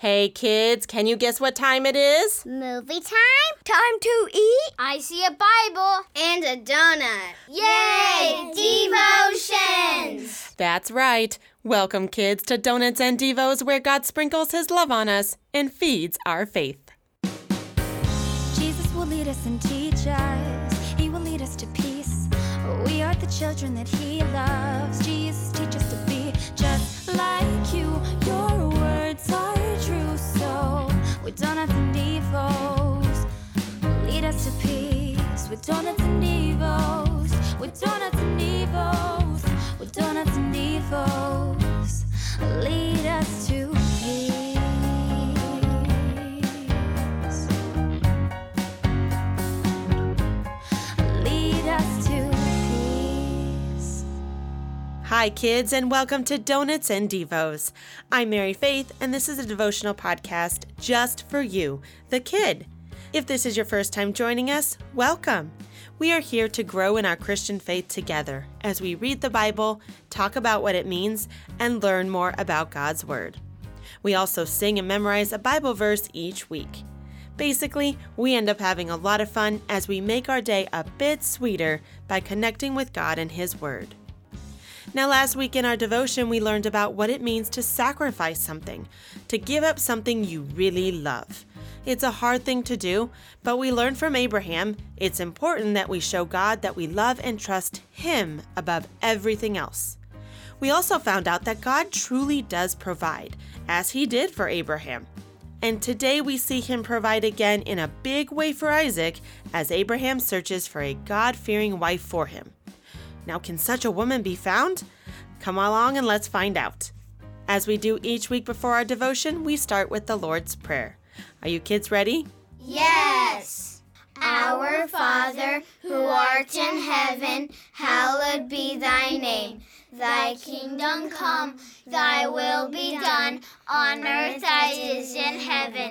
Hey kids, can you guess what time it is? Movie time? Time to eat? I see a Bible and a donut. Yay! Devotions! That's right. Welcome, kids, to Donuts and Devos, where God sprinkles His love on us and feeds our faith. Jesus will lead us and teach us. He will lead us to peace. We are the children that He loves. Jesus, With donuts and devos, with donuts and devos, with donuts and devos, lead us to peace. Lead us to peace. Hi, kids, and welcome to Donuts and Devos. I'm Mary Faith, and this is a devotional podcast just for you, the kid. If this is your first time joining us, welcome. We are here to grow in our Christian faith together as we read the Bible, talk about what it means, and learn more about God's Word. We also sing and memorize a Bible verse each week. Basically, we end up having a lot of fun as we make our day a bit sweeter by connecting with God and His Word. Now, last week in our devotion, we learned about what it means to sacrifice something, to give up something you really love. It's a hard thing to do, but we learn from Abraham it's important that we show God that we love and trust Him above everything else. We also found out that God truly does provide, as He did for Abraham. And today we see Him provide again in a big way for Isaac as Abraham searches for a God fearing wife for him. Now, can such a woman be found? Come along and let's find out. As we do each week before our devotion, we start with the Lord's Prayer. Are you kids ready? Yes. Our Father, who art in heaven, hallowed be thy name. Thy kingdom come, thy will be done, on earth as it is in heaven.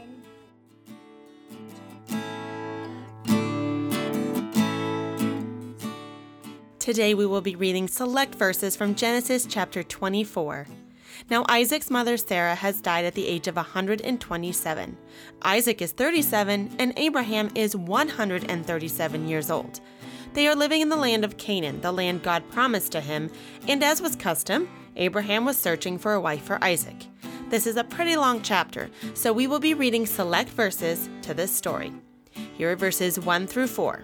Today we will be reading select verses from Genesis chapter 24. Now, Isaac's mother Sarah has died at the age of 127. Isaac is 37, and Abraham is 137 years old. They are living in the land of Canaan, the land God promised to him, and as was custom, Abraham was searching for a wife for Isaac. This is a pretty long chapter, so we will be reading select verses to this story. Here are verses 1 through 4.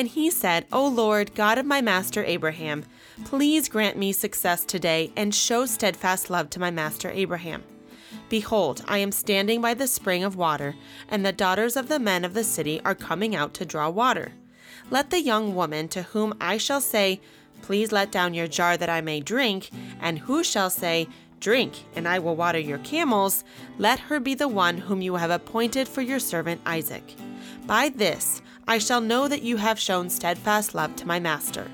And he said, O Lord, God of my master Abraham, please grant me success today and show steadfast love to my master Abraham. Behold, I am standing by the spring of water, and the daughters of the men of the city are coming out to draw water. Let the young woman to whom I shall say, Please let down your jar that I may drink, and who shall say, Drink, and I will water your camels, let her be the one whom you have appointed for your servant Isaac. By this I shall know that you have shown steadfast love to my master.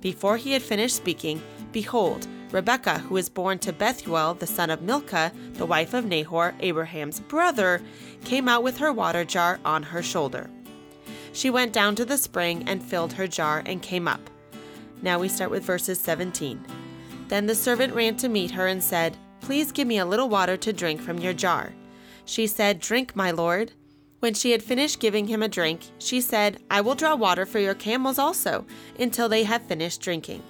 Before he had finished speaking, behold, Rebekah, who was born to Bethuel, the son of Milcah, the wife of Nahor, Abraham's brother, came out with her water jar on her shoulder. She went down to the spring and filled her jar and came up. Now we start with verses 17. Then the servant ran to meet her and said, please give me a little water to drink from your jar? She said, Drink, my lord. When she had finished giving him a drink, she said, I will draw water for your camels also, until they have finished drinking.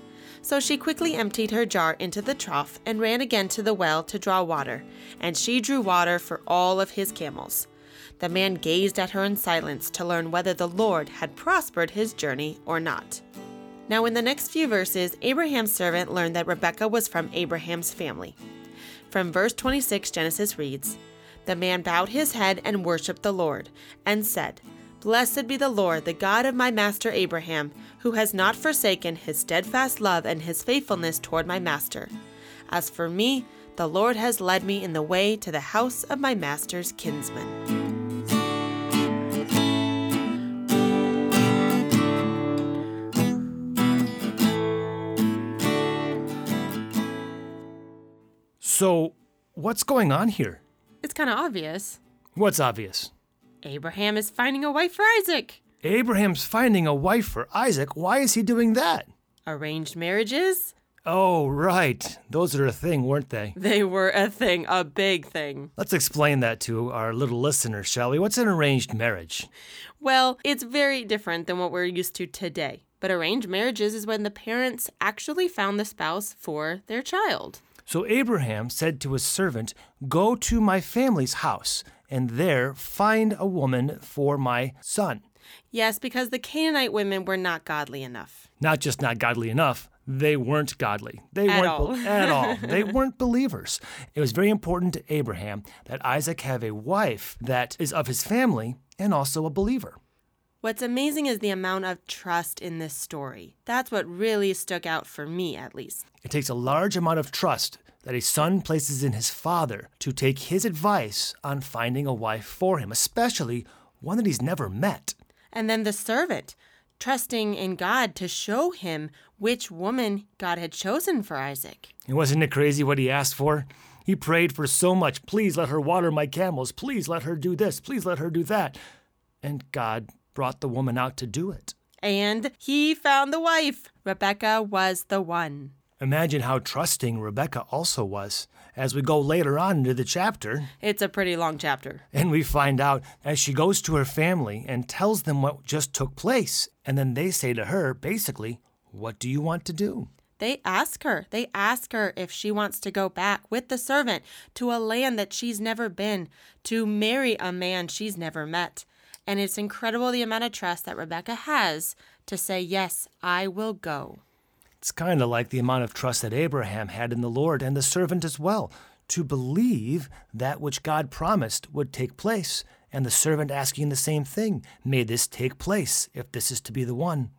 So she quickly emptied her jar into the trough and ran again to the well to draw water, and she drew water for all of his camels. The man gazed at her in silence to learn whether the Lord had prospered his journey or not. Now, in the next few verses, Abraham's servant learned that Rebekah was from Abraham's family. From verse 26, Genesis reads The man bowed his head and worshipped the Lord, and said, Blessed be the Lord, the God of my master Abraham, who has not forsaken his steadfast love and his faithfulness toward my master. As for me, the Lord has led me in the way to the house of my master's kinsman. So, what's going on here? It's kind of obvious. What's obvious? Abraham is finding a wife for Isaac. Abraham's finding a wife for Isaac. Why is he doing that? Arranged marriages? Oh, right. Those are a thing, weren't they? They were a thing, a big thing. Let's explain that to our little listeners, shall we? What's an arranged marriage? Well, it's very different than what we're used to today. But arranged marriages is when the parents actually found the spouse for their child. So Abraham said to his servant, Go to my family's house, and there find a woman for my son. Yes, because the Canaanite women were not godly enough. Not just not godly enough, they weren't godly. They At weren't all. at all. They weren't believers. It was very important to Abraham that Isaac have a wife that is of his family and also a believer. What's amazing is the amount of trust in this story. That's what really stuck out for me, at least. It takes a large amount of trust that a son places in his father to take his advice on finding a wife for him, especially one that he's never met. And then the servant, trusting in God to show him which woman God had chosen for Isaac. And wasn't it crazy what he asked for? He prayed for so much. Please let her water my camels. Please let her do this. Please let her do that. And God brought the woman out to do it. And he found the wife. Rebecca was the one. Imagine how trusting Rebecca also was. As we go later on into the chapter, It's a pretty long chapter. and we find out as she goes to her family and tells them what just took place, and then they say to her, basically, What do you want to do? They ask her, they ask her if she wants to go back with the servant to a land that she's never been, to marry a man she's never met. And it's incredible the amount of trust that Rebecca has to say, Yes, I will go. It's kind of like the amount of trust that Abraham had in the Lord and the servant as well, to believe that which God promised would take place, and the servant asking the same thing May this take place if this is to be the one.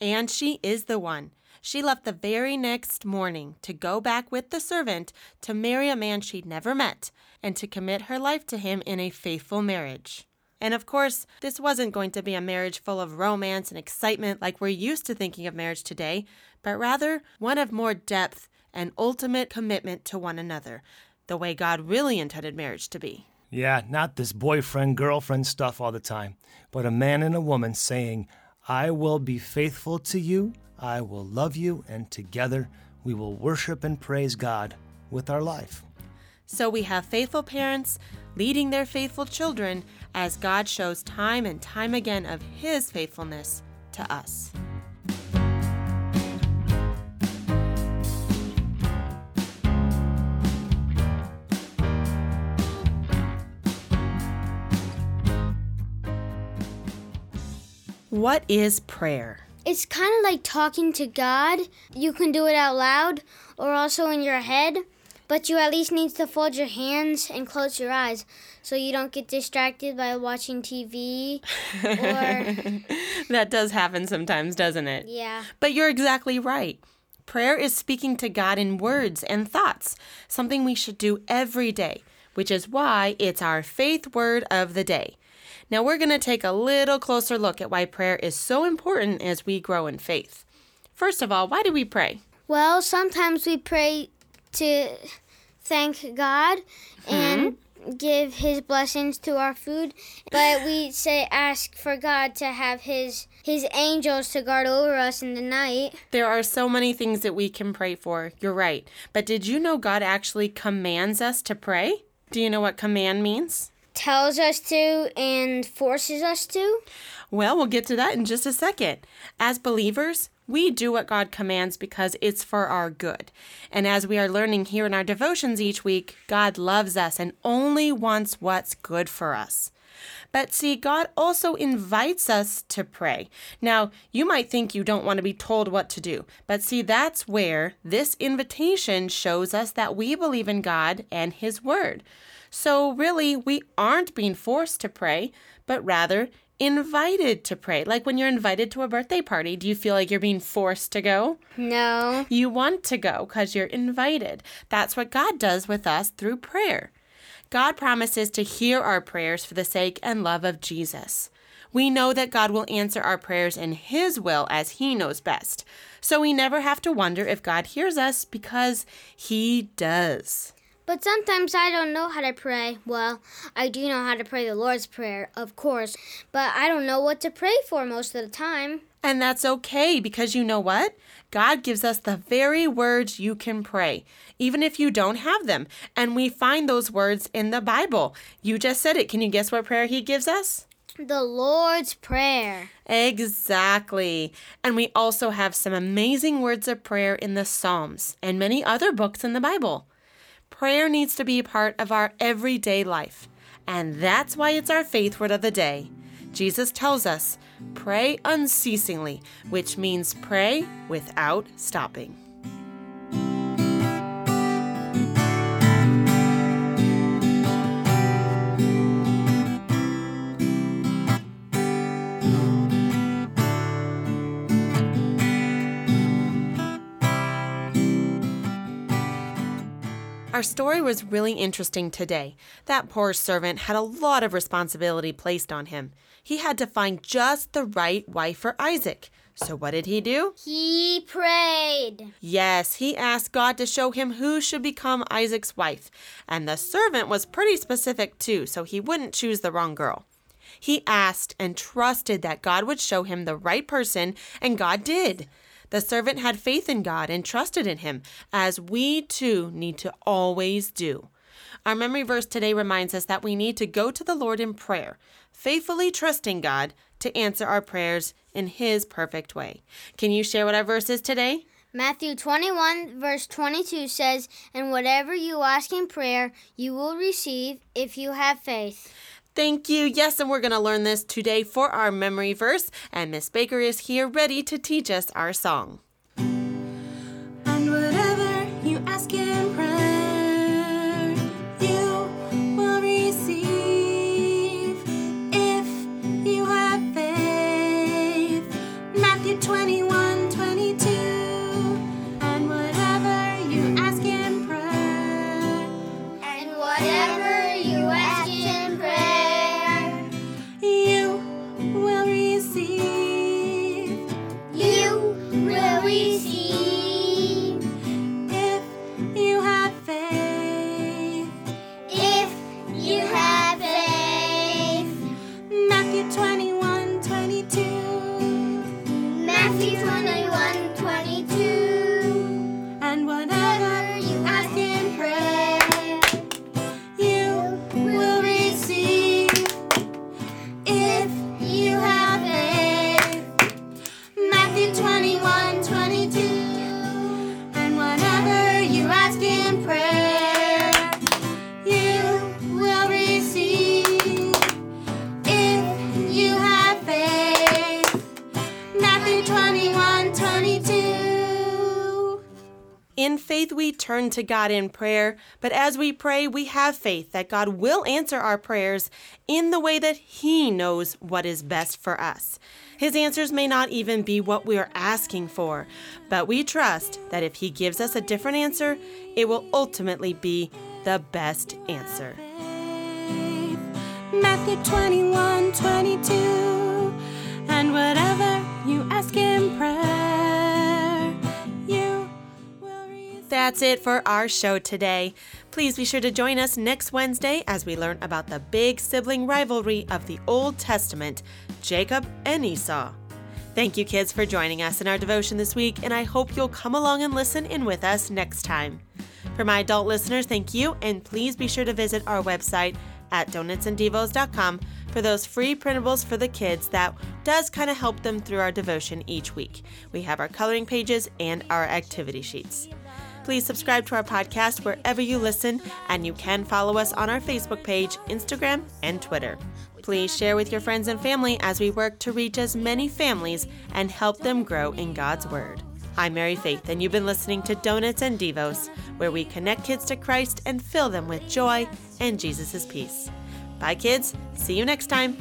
And she is the one. She left the very next morning to go back with the servant to marry a man she'd never met and to commit her life to him in a faithful marriage. And of course, this wasn't going to be a marriage full of romance and excitement like we're used to thinking of marriage today, but rather one of more depth and ultimate commitment to one another, the way God really intended marriage to be. Yeah, not this boyfriend girlfriend stuff all the time, but a man and a woman saying, I will be faithful to you, I will love you, and together we will worship and praise God with our life. So we have faithful parents leading their faithful children as God shows time and time again of His faithfulness to us. What is prayer? It's kind of like talking to God. You can do it out loud or also in your head, but you at least need to fold your hands and close your eyes so you don't get distracted by watching TV or That does happen sometimes, doesn't it? yeah. But you're exactly right. Prayer is speaking to God in words and thoughts, something we should do every day, which is why it's our faith word of the day. Now, we're going to take a little closer look at why prayer is so important as we grow in faith. First of all, why do we pray? Well, sometimes we pray to thank God and mm-hmm. give his blessings to our food, but we say ask for God to have his his angels to guard over us in the night. There are so many things that we can pray for. You're right. But did you know God actually commands us to pray? Do you know what command means? Tells us to and forces us to. Well, we'll get to that in just a second. As believers, we do what God commands because it's for our good. And as we are learning here in our devotions each week, God loves us and only wants what's good for us. But see, God also invites us to pray. Now, you might think you don't want to be told what to do, but see, that's where this invitation shows us that we believe in God and His Word. So, really, we aren't being forced to pray, but rather invited to pray. Like when you're invited to a birthday party, do you feel like you're being forced to go? No. You want to go because you're invited. That's what God does with us through prayer. God promises to hear our prayers for the sake and love of Jesus. We know that God will answer our prayers in His will as He knows best. So we never have to wonder if God hears us because He does. But sometimes I don't know how to pray. Well, I do know how to pray the Lord's Prayer, of course, but I don't know what to pray for most of the time. And that's okay because you know what? God gives us the very words you can pray, even if you don't have them. And we find those words in the Bible. You just said it. Can you guess what prayer He gives us? The Lord's Prayer. Exactly. And we also have some amazing words of prayer in the Psalms and many other books in the Bible. Prayer needs to be a part of our everyday life, and that's why it's our faith word of the day. Jesus tells us, pray unceasingly, which means pray without stopping. Our story was really interesting today. That poor servant had a lot of responsibility placed on him. He had to find just the right wife for Isaac. So, what did he do? He prayed. Yes, he asked God to show him who should become Isaac's wife. And the servant was pretty specific too, so he wouldn't choose the wrong girl. He asked and trusted that God would show him the right person, and God did. The servant had faith in God and trusted in him, as we too need to always do. Our memory verse today reminds us that we need to go to the Lord in prayer, faithfully trusting God to answer our prayers in His perfect way. Can you share what our verse is today? Matthew 21, verse 22 says, And whatever you ask in prayer, you will receive if you have faith. Thank you. Yes, and we're going to learn this today for our memory verse. And Miss Baker is here ready to teach us our song. Turn to God in prayer, but as we pray, we have faith that God will answer our prayers in the way that He knows what is best for us. His answers may not even be what we are asking for, but we trust that if He gives us a different answer, it will ultimately be the best answer. Matthew 21 22. And whatever you ask in prayer, that's it for our show today. Please be sure to join us next Wednesday as we learn about the big sibling rivalry of the Old Testament, Jacob and Esau. Thank you, kids, for joining us in our devotion this week, and I hope you'll come along and listen in with us next time. For my adult listeners, thank you, and please be sure to visit our website at donutsanddevos.com for those free printables for the kids that does kind of help them through our devotion each week. We have our coloring pages and our activity sheets. Please subscribe to our podcast wherever you listen, and you can follow us on our Facebook page, Instagram, and Twitter. Please share with your friends and family as we work to reach as many families and help them grow in God's Word. I'm Mary Faith, and you've been listening to Donuts and Devos, where we connect kids to Christ and fill them with joy and Jesus' peace. Bye, kids. See you next time.